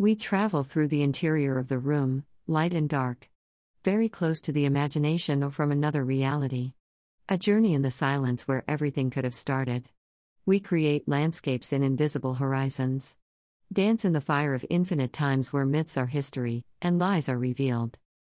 We travel through the interior of the room, light and dark. Very close to the imagination or from another reality. A journey in the silence where everything could have started. We create landscapes in invisible horizons. Dance in the fire of infinite times where myths are history, and lies are revealed.